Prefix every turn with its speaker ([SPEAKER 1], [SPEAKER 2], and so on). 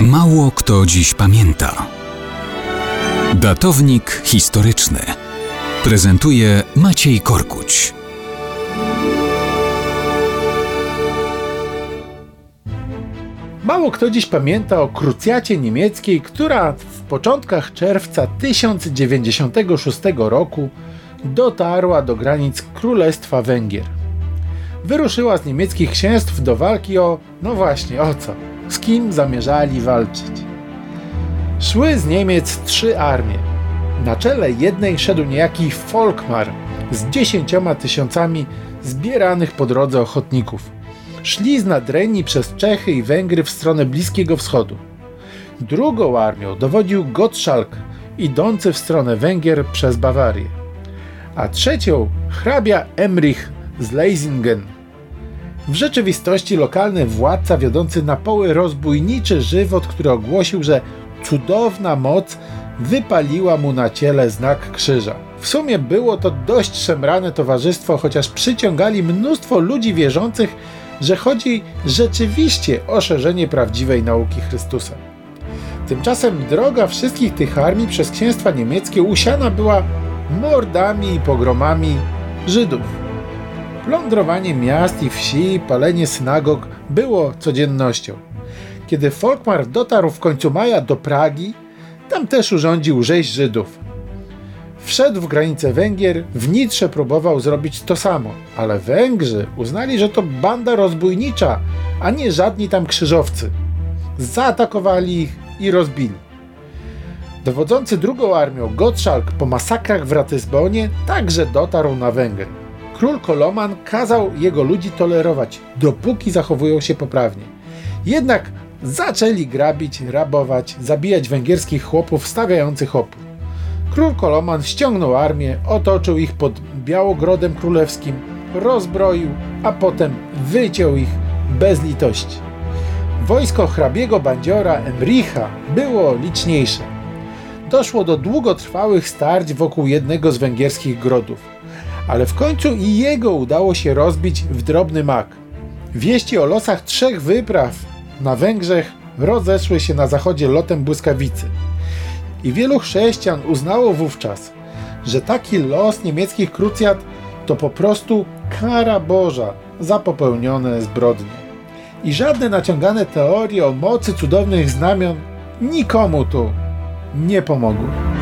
[SPEAKER 1] Mało kto dziś pamięta. Datownik historyczny prezentuje Maciej Korkuć.
[SPEAKER 2] Mało kto dziś pamięta o krucjacie niemieckiej, która w początkach czerwca 1096 roku dotarła do granic Królestwa Węgier. Wyruszyła z niemieckich księstw do walki o, no właśnie, o co? Z kim zamierzali walczyć? Szły z Niemiec trzy armie. Na czele jednej szedł niejaki Volkmar z dziesięcioma tysiącami zbieranych po drodze ochotników. Szli z Nadrenii przez Czechy i Węgry w stronę Bliskiego Wschodu. Drugą armią dowodził Gottschalk, idący w stronę Węgier przez Bawarię. A trzecią hrabia Emrich z Leisingen. W rzeczywistości lokalny władca wiodący na poły rozbójniczy żywot, który ogłosił, że cudowna moc wypaliła mu na ciele znak krzyża. W sumie było to dość szemrane towarzystwo, chociaż przyciągali mnóstwo ludzi wierzących, że chodzi rzeczywiście o szerzenie prawdziwej nauki Chrystusa. Tymczasem droga wszystkich tych armii przez księstwa niemieckie usiana była mordami i pogromami Żydów. Plądrowanie miast i wsi, palenie synagog było codziennością. Kiedy Folkmar dotarł w końcu maja do Pragi, tam też urządził rzeź Żydów. Wszedł w granice Węgier, w Nitrze próbował zrobić to samo, ale Węgrzy uznali, że to banda rozbójnicza, a nie żadni tam krzyżowcy. Zaatakowali ich i rozbili. Dowodzący drugą armią Gottschalk po masakrach w Ratysbonie także dotarł na Węgry. Król Koloman kazał jego ludzi tolerować, dopóki zachowują się poprawnie. Jednak zaczęli grabić, rabować, zabijać węgierskich chłopów stawiających opór. Król Koloman ściągnął armię, otoczył ich pod Białogrodem Królewskim, rozbroił, a potem wyciął ich bez litości. Wojsko hrabiego bandziora Emricha było liczniejsze. Doszło do długotrwałych starć wokół jednego z węgierskich grodów, ale w końcu i jego udało się rozbić w drobny mak. Wieści o losach trzech wypraw na Węgrzech rozeszły się na zachodzie lotem błyskawicy. I wielu chrześcijan uznało wówczas, że taki los niemieckich krucjat to po prostu kara Boża za popełnione zbrodnie. I żadne naciągane teorie o mocy cudownych znamion nikomu tu nie pomogły.